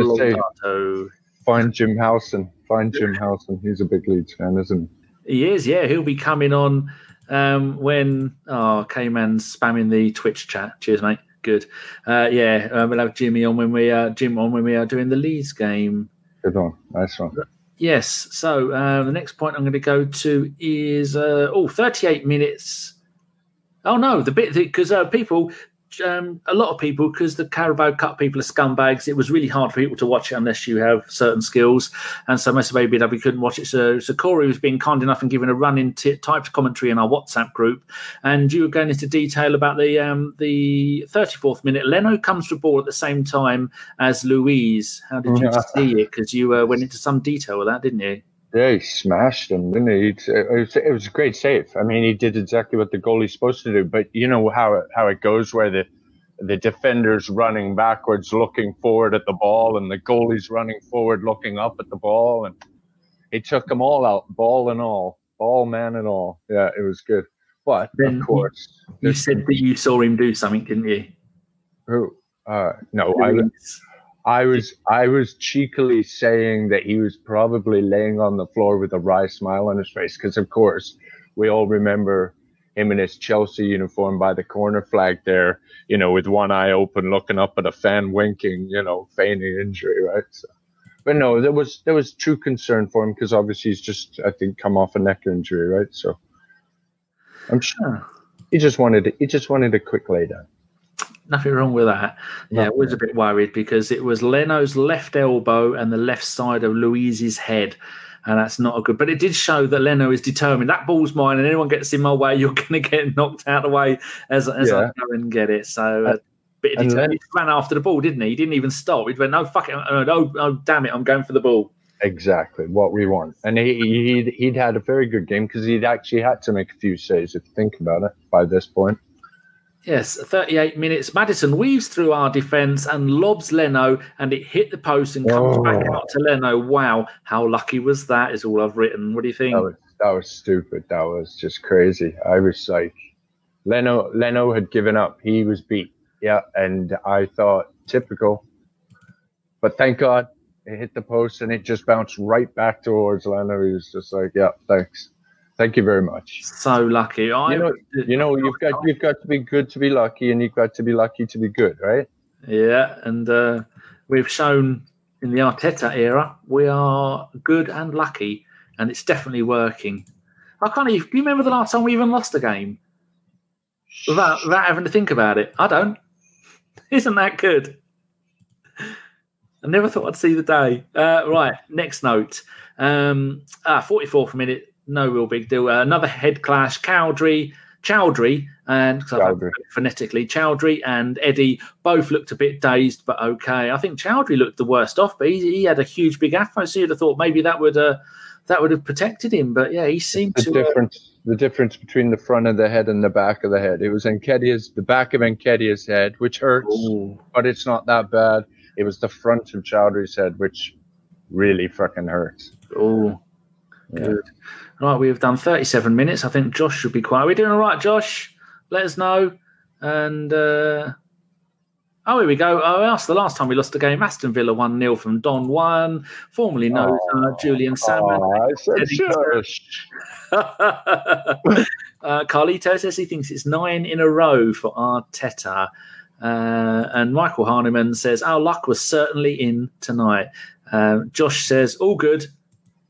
Find Jim Howson. Find Jim Howson. He's a big Leeds fan, isn't he? He is, yeah. He'll be coming on um, when oh K-Man's spamming the Twitch chat. Cheers, mate. Good. Uh, yeah, uh, we'll have Jimmy on when we are Jim on when we are doing the Leeds game. Good one. Nice one. Yes. So uh, the next point I'm going to go to is uh, oh 38 minutes. Oh no, the bit because uh, people um, a lot of people because the Carabao Cup people are scumbags. It was really hard for people to watch it unless you have certain skills, and so most of ABW couldn't watch it. So, so Cory was being kind enough and giving a run-in t- typed commentary in our WhatsApp group, and you were going into detail about the um, the 34th minute. Leno comes to the ball at the same time as Luiz. How did you see it? Because you uh, went into some detail with that, didn't you? Yeah, he smashed him, didn't he? It was, it was a great save. I mean, he did exactly what the goalie's supposed to do. But you know how it, how it goes, where the the defender's running backwards, looking forward at the ball, and the goalie's running forward, looking up at the ball, and he took them all out, ball and all, ball man and all. Yeah, it was good. But then of course, you, you said that you saw him do something, didn't you? Who? Uh, no, I. I was I was cheekily saying that he was probably laying on the floor with a wry smile on his face because of course we all remember him in his Chelsea uniform by the corner flag there, you know, with one eye open, looking up at a fan, winking, you know, feigning injury, right? So, but no, there was there was true concern for him because obviously he's just I think come off a neck injury, right? So I'm sure he just wanted to, he just wanted a quick lay down nothing wrong with that. Yeah, I was a bit worried because it was Leno's left elbow and the left side of Luiz's head. And that's not a good. But it did show that Leno is determined. That ball's mine, and anyone gets in my way, you're going to get knocked out of the way as, as yeah. I go and get it. So, uh, but he, ran after the ball, didn't he? He didn't even stop. He went, "No, fuck it! Oh, oh, oh, damn it! I'm going for the ball." Exactly what we want, and he, he'd, he'd had a very good game because he'd actually had to make a few saves. If you think about it, by this point. Yes, 38 minutes. Maddison weaves through our defence and lobs Leno, and it hit the post and comes oh. back out to Leno. Wow, how lucky was that? Is all I've written. What do you think? That was, that was stupid. That was just crazy. I was like, Leno. Leno had given up. He was beat. Yeah, and I thought typical. But thank God it hit the post and it just bounced right back towards Leno. He was just like, yeah, thanks. Thank you very much. So lucky. I, you know, you know, you've got you've got to be good to be lucky, and you've got to be lucky to be good, right? Yeah, and uh, we've shown in the Arteta era we are good and lucky, and it's definitely working. I can't even. Do you remember the last time we even lost a game without without having to think about it? I don't. Isn't that good? I never thought I'd see the day. Uh, right, next note. Um, ah, 44th minute no real big deal. Uh, another head clash. Cowdrey, Choudhury, and Choudhury. phonetically, Choudhury and Eddie both looked a bit dazed, but okay. I think Choudhury looked the worst off, but he, he had a huge big afro, so you'd have thought maybe that would uh, that would have protected him. But yeah, he seemed the to. Uh, difference, uh, the difference between the front of the head and the back of the head. It was Nketiah's, the back of Nketiah's head, which hurts, Ooh. but it's not that bad. It was the front of Choudhury's head, which really fucking hurts. Oh, yeah. good. Right, we have done 37 minutes. I think Josh should be quiet. Are we doing all right, Josh? Let us know. And uh, oh, here we go. Oh, I asked the last time we lost a game. Aston Villa 1 0 from Don Juan, formerly known as uh, Julian Salmon. Oh, uh, Carlito says he thinks it's nine in a row for Arteta. Uh, and Michael Harneman says, Our luck was certainly in tonight. Uh, Josh says, All good,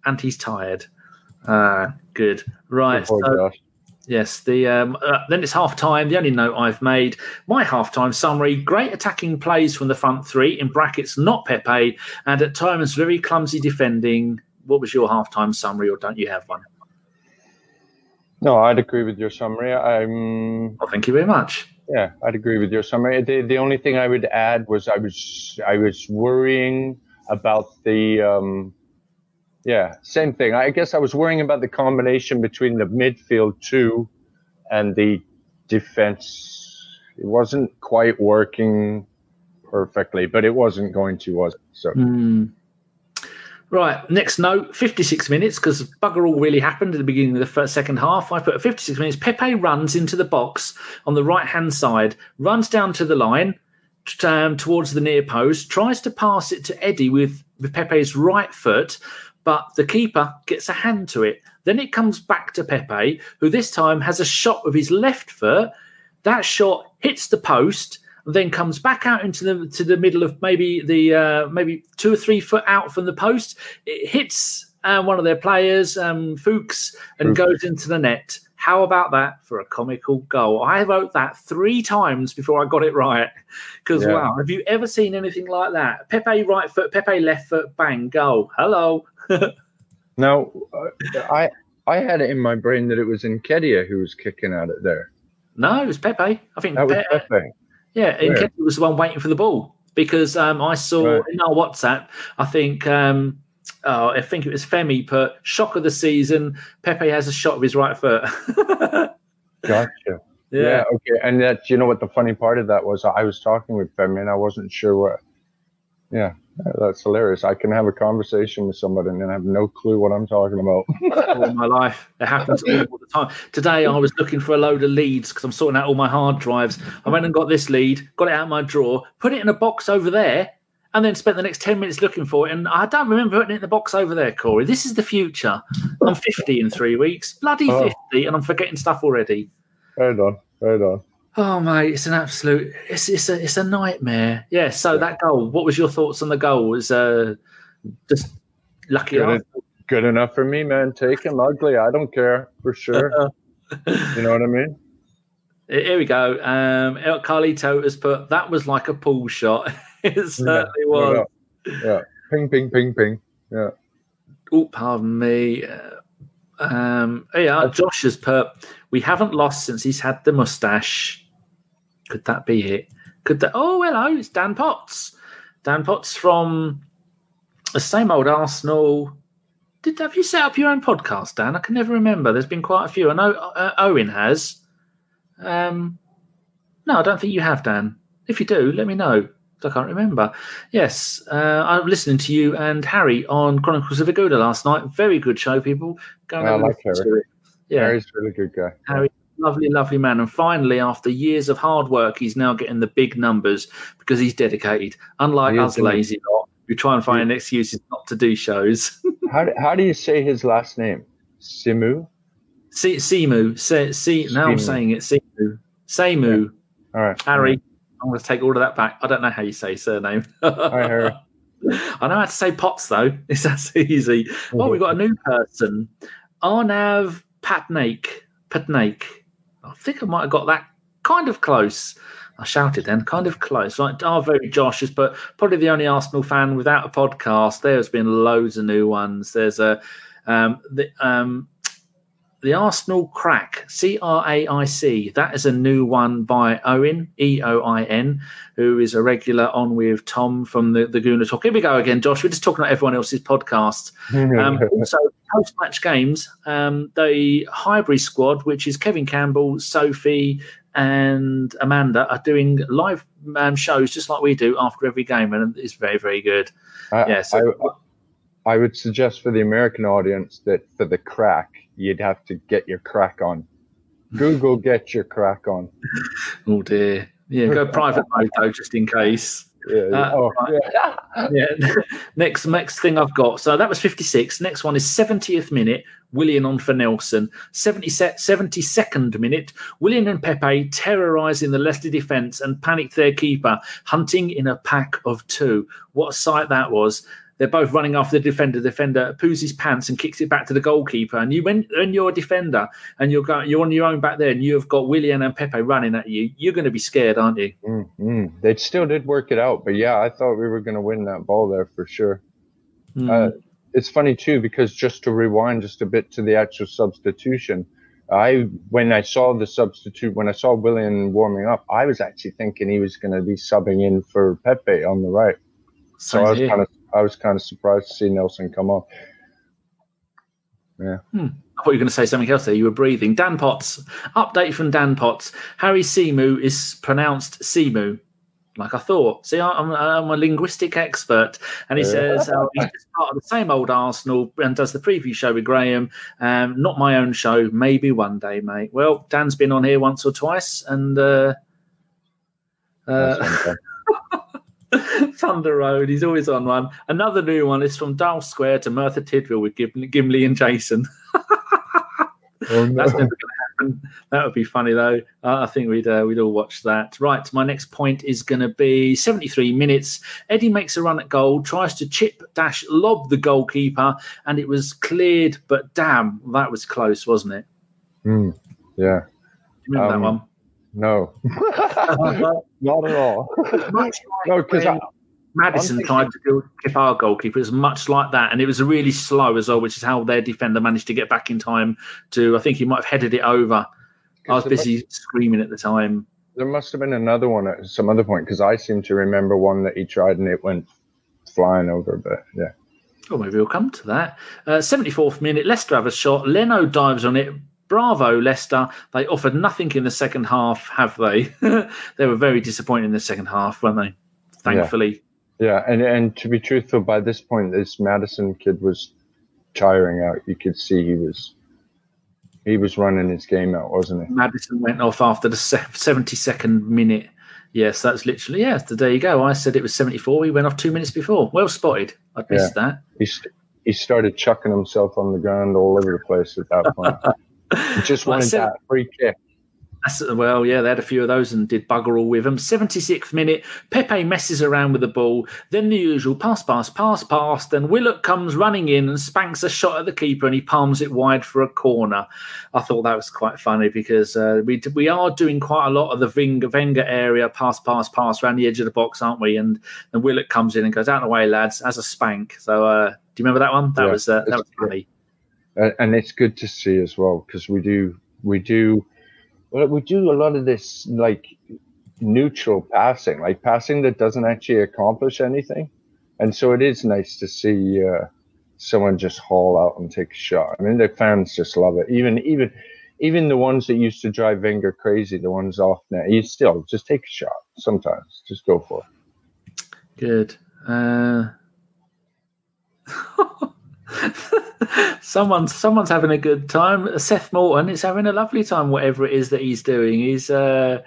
and he's tired. Ah, good. Right. so, yes. The um, uh, then it's half time. The only note I've made my half time summary: great attacking plays from the front three in brackets, not Pepe, and at times very clumsy defending. What was your half time summary, or don't you have one? No, I'd agree with your summary. I'm. Well, thank you very much. Yeah, I'd agree with your summary. The the only thing I would add was I was I was worrying about the um, yeah, same thing. I guess I was worrying about the combination between the midfield two and the defense. It wasn't quite working perfectly, but it wasn't going to, was it? So. Mm. Right, next note 56 minutes because bugger all really happened at the beginning of the first, second half. I put 56 minutes. Pepe runs into the box on the right hand side, runs down to the line um, towards the near post, tries to pass it to Eddie with, with Pepe's right foot but the keeper gets a hand to it. Then it comes back to Pepe, who this time has a shot with his left foot. That shot hits the post, and then comes back out into the to the middle of maybe the uh, maybe two or three foot out from the post. It hits and one of their players, um, Fuchs, and Fuchs. goes into the net. How about that for a comical goal? I wrote that three times before I got it right. Because Yeah. wow, have you ever seen anything like that? Pepe right foot, Pepe left foot, bang, goal. Hello. Now, I I had it in my brain that it was Nketiah who was kicking at it there. No, it was Pepe. I think That was Pepe. Yeah, Where? Nketiah was the one waiting for the ball because um, I saw Right. in our WhatsApp. I think um, oh, I think it was Femi put shock of the season. Pepe has a shot of his right foot. Gotcha. yeah. Yeah. Okay. And that you know what the funny part of that was? I was talking with Femi and I wasn't sure what. Yeah, that's hilarious. I can have a conversation with somebody and then have no clue what I'm talking about. all my life. It happens all the time. Today, I was looking for a load of leads because I'm sorting out all my hard drives. I went and got this lead, got it out of my drawer, put it in a box over there, and then spent the next 10 minutes looking for it. And I don't remember putting it in the box over there, Cory. This is the future. I'm 50 in three weeks, bloody Oh. 50, and I'm forgetting stuff already. right on. Right on. Oh mate, it's an absolute it's it's a it's a nightmare. Yeah, so Yeah. that goal, what was your thoughts on the goal? Was uh just lucky Good, enough. good enough for me, man. Take him ugly. I don't care for sure. You know what I mean? Here we go. Um, El Carlito has put that was like a pool shot. it certainly was. Yeah. yeah. Ping, ping, ping, ping. Yeah. Oh, pardon me. Uh, um, yeah, Josh has put we haven't lost since he's had the mustache. Could that be it? Could that? Oh, hello, it's Dan Potts. Dan Potts from the same old Arsenal. Did have you set up your own podcast, Dan? I can never remember. There's been quite a few. I know uh, Owen has. Um, no, I don't think you have, Dan. If you do, let me know. I can't remember. Yes, uh, I'm listening to you and Harry on Chronicles of Aguda last night. Very good show, people. Go and I like Harry. Yeah, Harry's a really good guy. Harry, lovely, lovely man. And finally, after years of hard work, he's now getting the big numbers because he's dedicated. Unlike He us lazy lot who try and find excuses not to do shows. How do, how do you say his last name? Simu? See, Simu, say, see, now I'm saying it. Simu, Seimu, All right. Harry. I'm going to take all of that back. I don't know how you say surname. Harry. I know how to say Potts though. It's that's easy. Oh, we've mm-hmm. got a new person, Arnav Patnaik. Patnaik. I think I might have got that kind of close. I shouted then, kind of close. Like our very Josh is, but probably the only Arsenal fan without a podcast. There's been loads of new ones. There's a um, the um, the Arsenal Crack, C R A I C. That is a new one by Owen, E O I N, who is a regular on with Tom from the, the Guna Talk. Here we go again, Josh. We're just talking about everyone else's podcasts. Um, also, post match games, um, the Highbury squad, which is Kevin Campbell, Sophie, and Amanda, are doing live um, shows just like we do after every game, and it's very, very good. I, Yeah, so- I, I would suggest for the American audience that for the crack, you'd have to get your crack on. Google get your crack on. Oh dear. Yeah, go private mode though, just in case. Yeah, Uh, oh, right. yeah. yeah. next next thing I've got. So that was 56. Next one is 70th minute. Willian on for Nelson. 70 se- 72nd minute. Willian and Pepe terrorising the Leicester defence and panicked their keeper, hunting in a pack of two. What a sight that was. They're both running after the defender. The defender poos his pants and kicks it back to the goalkeeper. And you, when, when you're a defender and you're going, you're on your own back there, and you've got Willian and Pepe running at you, you're going to be scared, aren't you? Mm, mm. They still did work it out, but yeah, I thought we were going to win that ball there for sure. Hmm. Uh, it's funny too because just to rewind just a bit to the actual substitution, I when I saw the substitute when I saw Willian warming up, I was actually thinking he was going to be subbing in for Pepe on the right. So I was kind of I was kind of surprised to see Nelson come on. Yeah. I thought you were going to say something else there. You were breathing. Dan Potts. Update from Dan Potts. Harry Seymour is pronounced Seymour. Like I thought. See, I'm, I'm a linguistic expert. And he Yeah. says uh, he's just part of the same old Arsenal and does the preview show with Graham. Um, not my own show. Maybe one day, mate. Well, Dan's been on here once or twice. And uh, uh, That's one thing. Thunder Road. He's always on one. Another new one is from Dial Square to Merthyr Tydfil with Gim- Gimli and Jason. Oh, no. That's never going to happen. That would be funny though. Uh, I think we'd uh, we'd all watch that. Right, my next point is going to be 73 minutes. Eddie makes a run at goal, tries to chip dash lob the goalkeeper, and it was cleared. But damn, that was close, wasn't it? Mm, yeah. remember um, that one? No, not at all. no, because Maddison tried to keep our goalkeeper. It was much like that, and it was really slow as well, which is how their defender managed to get back in time. To I think he might have headed it over. I was busy must, screaming at the time. There must have been another one at some other point because I seem to remember one that he tried and it went flying over. But yeah. Well, maybe we'll come to that. Uh, 74th minute, Leicester have a shot. Leno dives on it. Bravo, Leicester. They offered nothing in the second half, have they? they were very disappointed in the second half, weren't they? Thankfully. Yeah, and and to be truthful, by this point, this Maddison kid was tiring out. You could see he was he was running his game out, wasn't he? Maddison went off after the seventy second minute. Yes, that's literally yes. There you go. I said it was seventy four. He went off two minutes before. Well spotted. I missed yeah. that. He he started chucking himself on the ground all over the place at that point. just wanted that free kick. Well, yeah, they had a few of those and did bugger all with them. 76th minute, Pepe messes around with the ball. Then the usual pass, pass, pass, pass. Then Willock comes running in and spanks a shot at the keeper and he palms it wide for a corner. I thought that was quite funny because uh, we we are doing quite a lot of the Venga, Wenger area, pass, pass, pass around the edge of the box, aren't we? And then Willock comes in and goes out of the way, lads, as a spank. So uh, do you remember that one? That yeah, was uh, that was funny. And it's good to see as well because we do we do well, we do a lot of this like neutral passing, like passing that doesn't actually accomplish anything. And so it is nice to see uh, someone just haul out and take a shot. I mean, the fans just love it. Even even even the ones that used to drive Wenger crazy, the ones off now, you still just take a shot sometimes. Just go for it. Good. Uh... someone's someone's having a good time. Seth Morton is having a lovely time, whatever it is that he's doing. He's uh,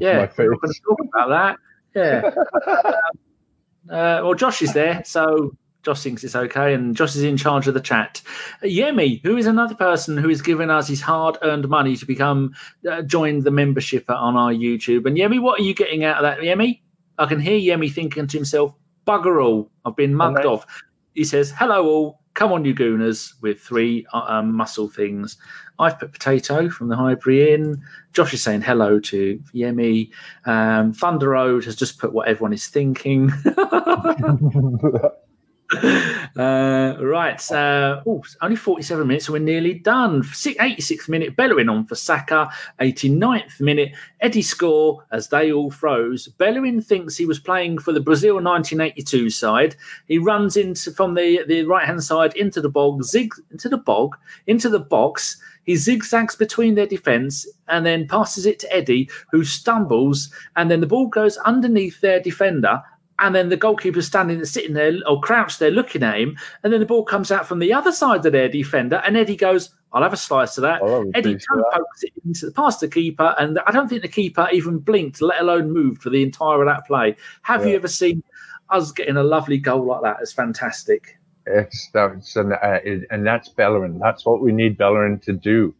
yeah, we're going to talk about that. Yeah. uh, well, Josh is there, so Josh thinks it's okay, and Josh is in charge of the chat. Yemi, who is another person who is giving us his hard-earned money to become uh, join the membership on our YouTube. And Yemi, what are you getting out of that, Yemi? I can hear Yemi thinking to himself, "Bugger all! I've been mugged okay. off." He says, "Hello all." Come on, you gooners, with three uh, um, muscle things. I've put potato from the Highbury Inn. Josh is saying hello to Yemi. Um, Thunder Road has just put what everyone is thinking. Uh, right. Uh, oh, only 47 minutes, so we're nearly done. 86th minute, Bellerin on for Saka. 89th minute, Eddie score as they all froze. Bellerin thinks he was playing for the Brazil 1982 side. He runs into from the, the right hand side into the bog, zig into the bog, into the box. He zigzags between their defence and then passes it to Eddie, who stumbles, and then the ball goes underneath their defender and then the goalkeeper's standing and sitting there or crouched there looking at him, and then the ball comes out from the other side of their defender, and Eddie goes, "I'll have a slice of that." Eddie toe pokes it into the past the keeper, and I don't think the keeper even blinked, let alone moved for the entire of that play. Have yeah. you ever seen us getting a lovely goal like that? It's fantastic. It's that's and, uh, and that's Bellerin. That's what we need Bellerin to do.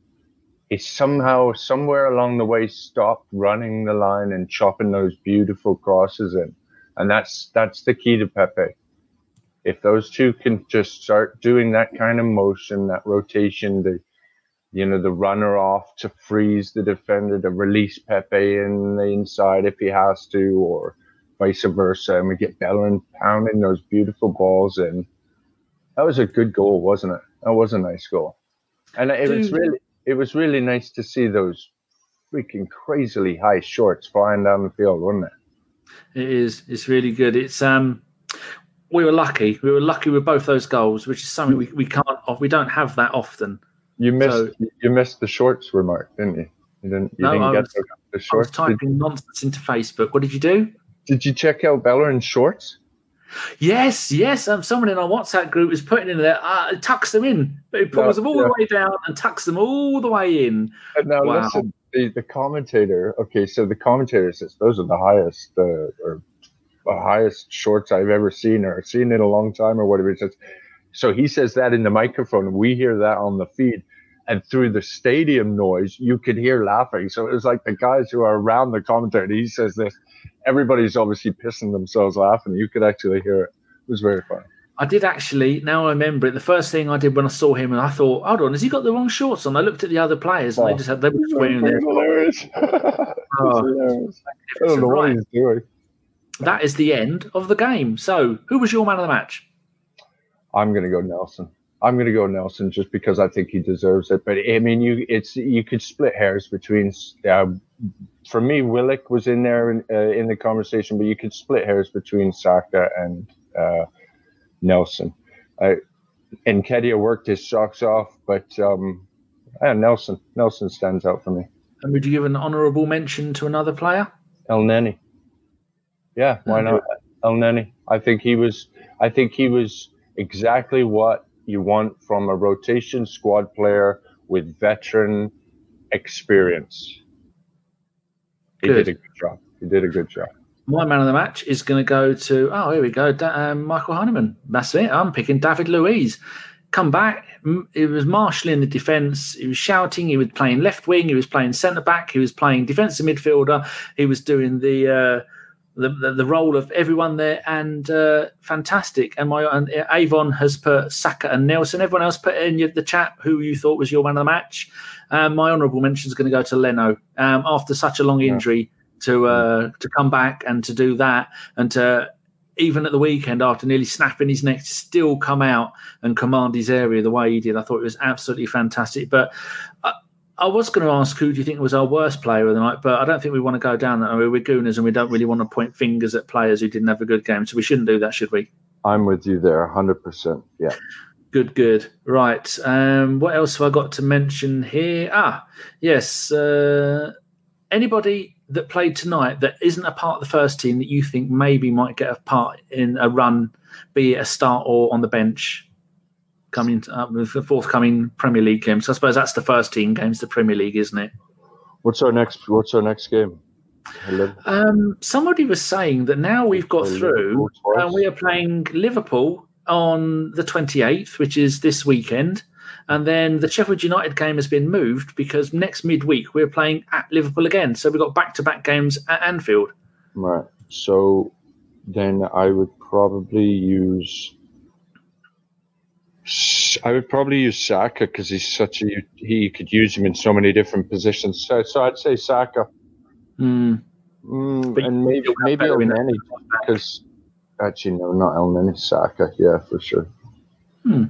He somehow, somewhere along the way, stopped running the line and chopping those beautiful crosses in and that's that's the key to Pepe. If those two can just start doing that kind of motion, that rotation, the you know the runner off to freeze the defender, to release Pepe in the inside if he has to, or vice versa, and we get Bellerin pounding those beautiful balls in. That was a good goal, wasn't it? That was a nice goal, and it was really it was really nice to see those freaking crazily high shorts flying down the field, wasn't it? It is. It's really good. It's um, we were lucky. We were lucky with both those goals, which is something we, we can't. We don't have that often. You missed. So, you missed the shorts remark, didn't you? You didn't. You no, didn't I get the, the shorts. I was typing nonsense into Facebook. What did you do? Did you check out Bellerin's shorts? Yes, yes. Um, someone in our WhatsApp group is putting in there, uh, tucks them in, but he pulls no, them all yeah. the way down and tucks them all the way in. But now wow. listen, the, the commentator. Okay, so the commentator says those are the highest uh, or the highest shorts I've ever seen or seen in a long time or whatever. He says. So he says that in the microphone, we hear that on the feed. and through the stadium noise, you could hear laughing. So it was like the guys who are around the commentator. He says this, everybody's obviously pissing themselves laughing. You could actually hear it. It was very funny. I did actually. Now I remember it. The first thing I did when I saw him, and I thought, "Hold on, has he got the wrong shorts on?" I looked at the other players, and oh, they just had they were wearing their. Hilarious. oh, hilarious. I don't know right. what he's doing. That is the end of the game. So, who was your man of the match? I'm going to go Nelson. I'm going to go Nelson just because I think he deserves it. But I mean, you it's you could split hairs between. Uh, for me, Willock was in there in, uh, in the conversation, but you could split hairs between Saka and. Uh, Nelson. I, Nketiah worked his socks off, but um, yeah, Nelson Nelson stands out for me. And would you give an honourable mention to another player? Elneny. Yeah, why not? Elneny. I think he was. I think he was exactly what you want from a rotation squad player with veteran experience. He good. did a good job. He did a good job my man of the match is going to go to oh here we go um, Michael Heineman. That's it. I'm picking David Luiz. Come back. It was marshalling the defence. He was shouting. He was playing left wing. He was playing centre back. He was playing defensive midfielder. He was doing the. Uh, the, the, the, role of everyone there and uh, fantastic. And my and Avon has put Saka and Nelson. Everyone else put in the chat who you thought was your man of the match. Um, my honourable mention is going to go to Leno um, after such a long injury to uh, to come back and to do that and to even at the weekend after nearly snapping his neck still come out and command his area the way he did. I thought it was absolutely fantastic. But I, I was going to ask who do you think was our worst player of the night, but I don't think we want to go down that way. We're gooners and we don't really want to point fingers at players who didn't have a good game. So we shouldn't do that, should we? I'm with you there, 100%. Yeah. Good, good. Right. Um, what else have I got to mention here? Ah, yes. Uh, anybody that played tonight that isn't a part of the first team that you think maybe might get a part in a run, be it a start or on the bench, coming up with the forthcoming Premier League games? So I suppose that's the first team games, the Premier League, isn't it? What's our next? What's our next game? Um, somebody was saying that now we've got through and we are playing Liverpool on the 28th, which is this weekend. And then the Sheffield United game has been moved because next midweek we're playing at Liverpool again. So we've got back to back games at Anfield. Right. So then I would probably use. I would probably use Saka because he's such a he could use him in so many different positions. So, so I'd say Saka. Mm. Mm, and maybe maybe Elneny because actually no, not Elneny, Saka. Yeah, for sure. Hmm.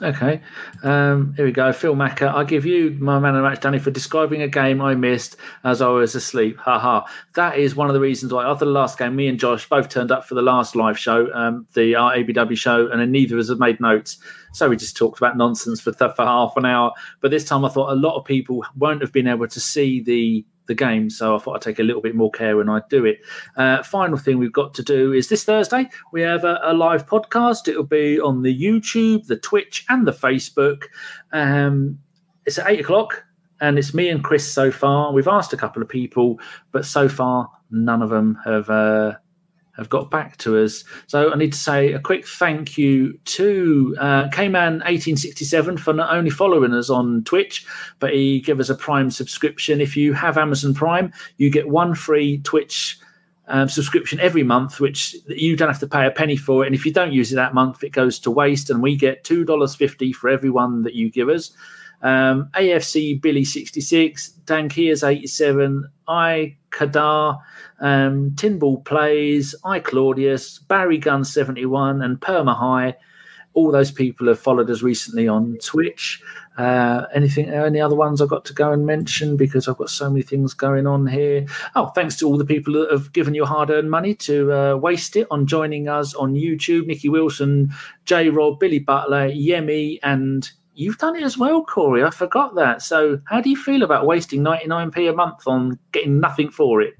Okay, um, here we go. Phil Macker, I give you my man of the match, Danny, for describing a game I missed as I was asleep. Ha ha. That is one of the reasons why after the last game, me and Josh both turned up for the last live show, um, the ABW show, and neither of us have made notes. So we just talked about nonsense for, for half an hour. But this time I thought a lot of people won't have been able to see the the game. So I thought I'd take a little bit more care when I do it. Uh, final thing we've got to do is this Thursday, we have a, a live podcast. It'll be on the YouTube, the Twitch, and the Facebook. Um, it's at eight o'clock, and it's me and Chris so far. We've asked a couple of people, but so far, none of them have. Uh, have got back to us. So I need to say a quick thank you to uh, Kman1867 for not only following us on Twitch, but he gave us a Prime subscription. If you have Amazon Prime, you get one free Twitch um, subscription every month, which you don't have to pay a penny for. And if you don't use it that month, it goes to waste, and we get two dollars fifty for every one that you give us. Um, AFC Billy sixty six, Dankias eighty seven, I Kadar um, Tinball Plays, I Claudius, Barry Gun 71, and Perma High. All those people have followed us recently on Twitch. Uh, anything, any other ones I've got to go and mention because I've got so many things going on here. Oh, thanks to all the people that have given you hard earned money to uh, waste it on joining us on YouTube. Nikki Wilson, J Rob, Billy Butler, Yemi, and you've done it as well, Cory. I forgot that. So, how do you feel about wasting 99p a month on getting nothing for it?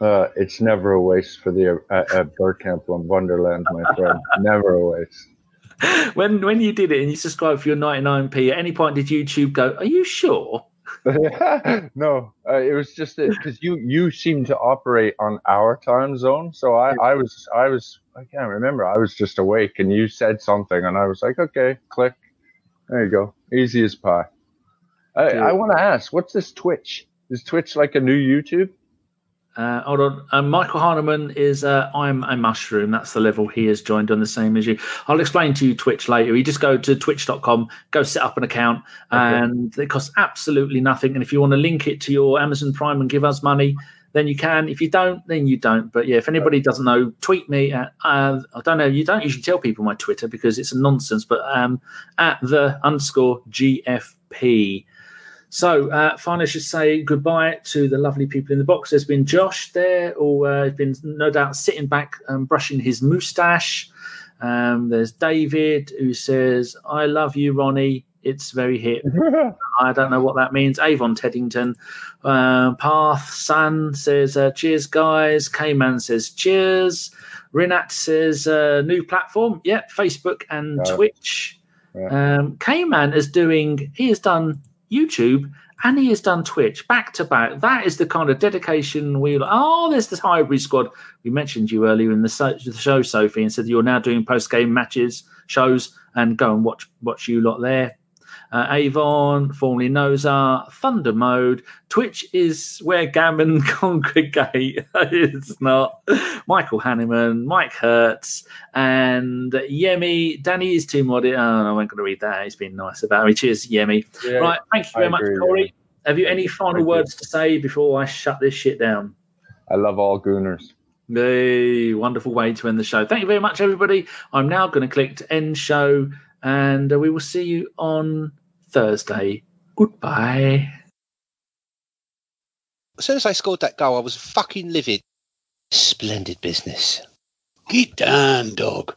Uh, it's never a waste for the uh, at Bergkamp on Wonderland, my friend. never a waste. When when you did it and you subscribed for your 99p, at any point did YouTube go, "Are you sure?" no, uh, it was just because you you seem to operate on our time zone. So I I was I was I can't remember. I was just awake and you said something and I was like, okay, click. There you go, easy as pie. I, I want to ask, what's this Twitch? Is Twitch like a new YouTube? Uh, hold on. Uh, Michael Hahnemann is uh, I'm a mushroom. That's the level he has joined on the same as you. I'll explain to you Twitch later. You just go to twitch.com, go set up an account, okay. and it costs absolutely nothing. And if you want to link it to your Amazon Prime and give us money, then you can. If you don't, then you don't. But yeah, if anybody doesn't know, tweet me at uh, I don't know. You don't usually tell people my Twitter because it's a nonsense. But um, at the underscore GFP. So, uh, finally, I should say goodbye to the lovely people in the box. There's been Josh there, who uh, has been no doubt sitting back and brushing his moustache. Um, there's David, who says, I love you, Ronnie. It's very hip. I don't know what that means. Avon Teddington. Uh, Path Sun says, uh, Cheers, guys. K-Man says, Cheers. Rinat says, uh, New platform. Yep, Facebook and Twitch. Yeah. Um, K-Man is doing, he has done YouTube, and he has done Twitch back to back. That is the kind of dedication we. Oh, there's the Highbury squad. We mentioned you earlier in the, show, Sophie, and said you're now doing post game matches, shows, and go and watch watch you lot there uh, Avon, formerly Noza, Thunder Mode. Twitch is where Gammon congregate. it's not. Michael Hanneman, Mike Hertz, and Yemi. Danny is too modest. Oh, I wasn't going to read that. He's been nice about me. Cheers, Yemi. Yeah, right. Thank you very I much, agree, Cory. Yeah. Have you any final words to say before I shut this shit down? I love all Gooners. The wonderful way to end the show. Thank you very much, everybody. I'm now going to click to end show, and uh, we will see you on Thursday. Goodbye. As soon as I scored that goal, I was fucking livid. Splendid business. Get down, dog.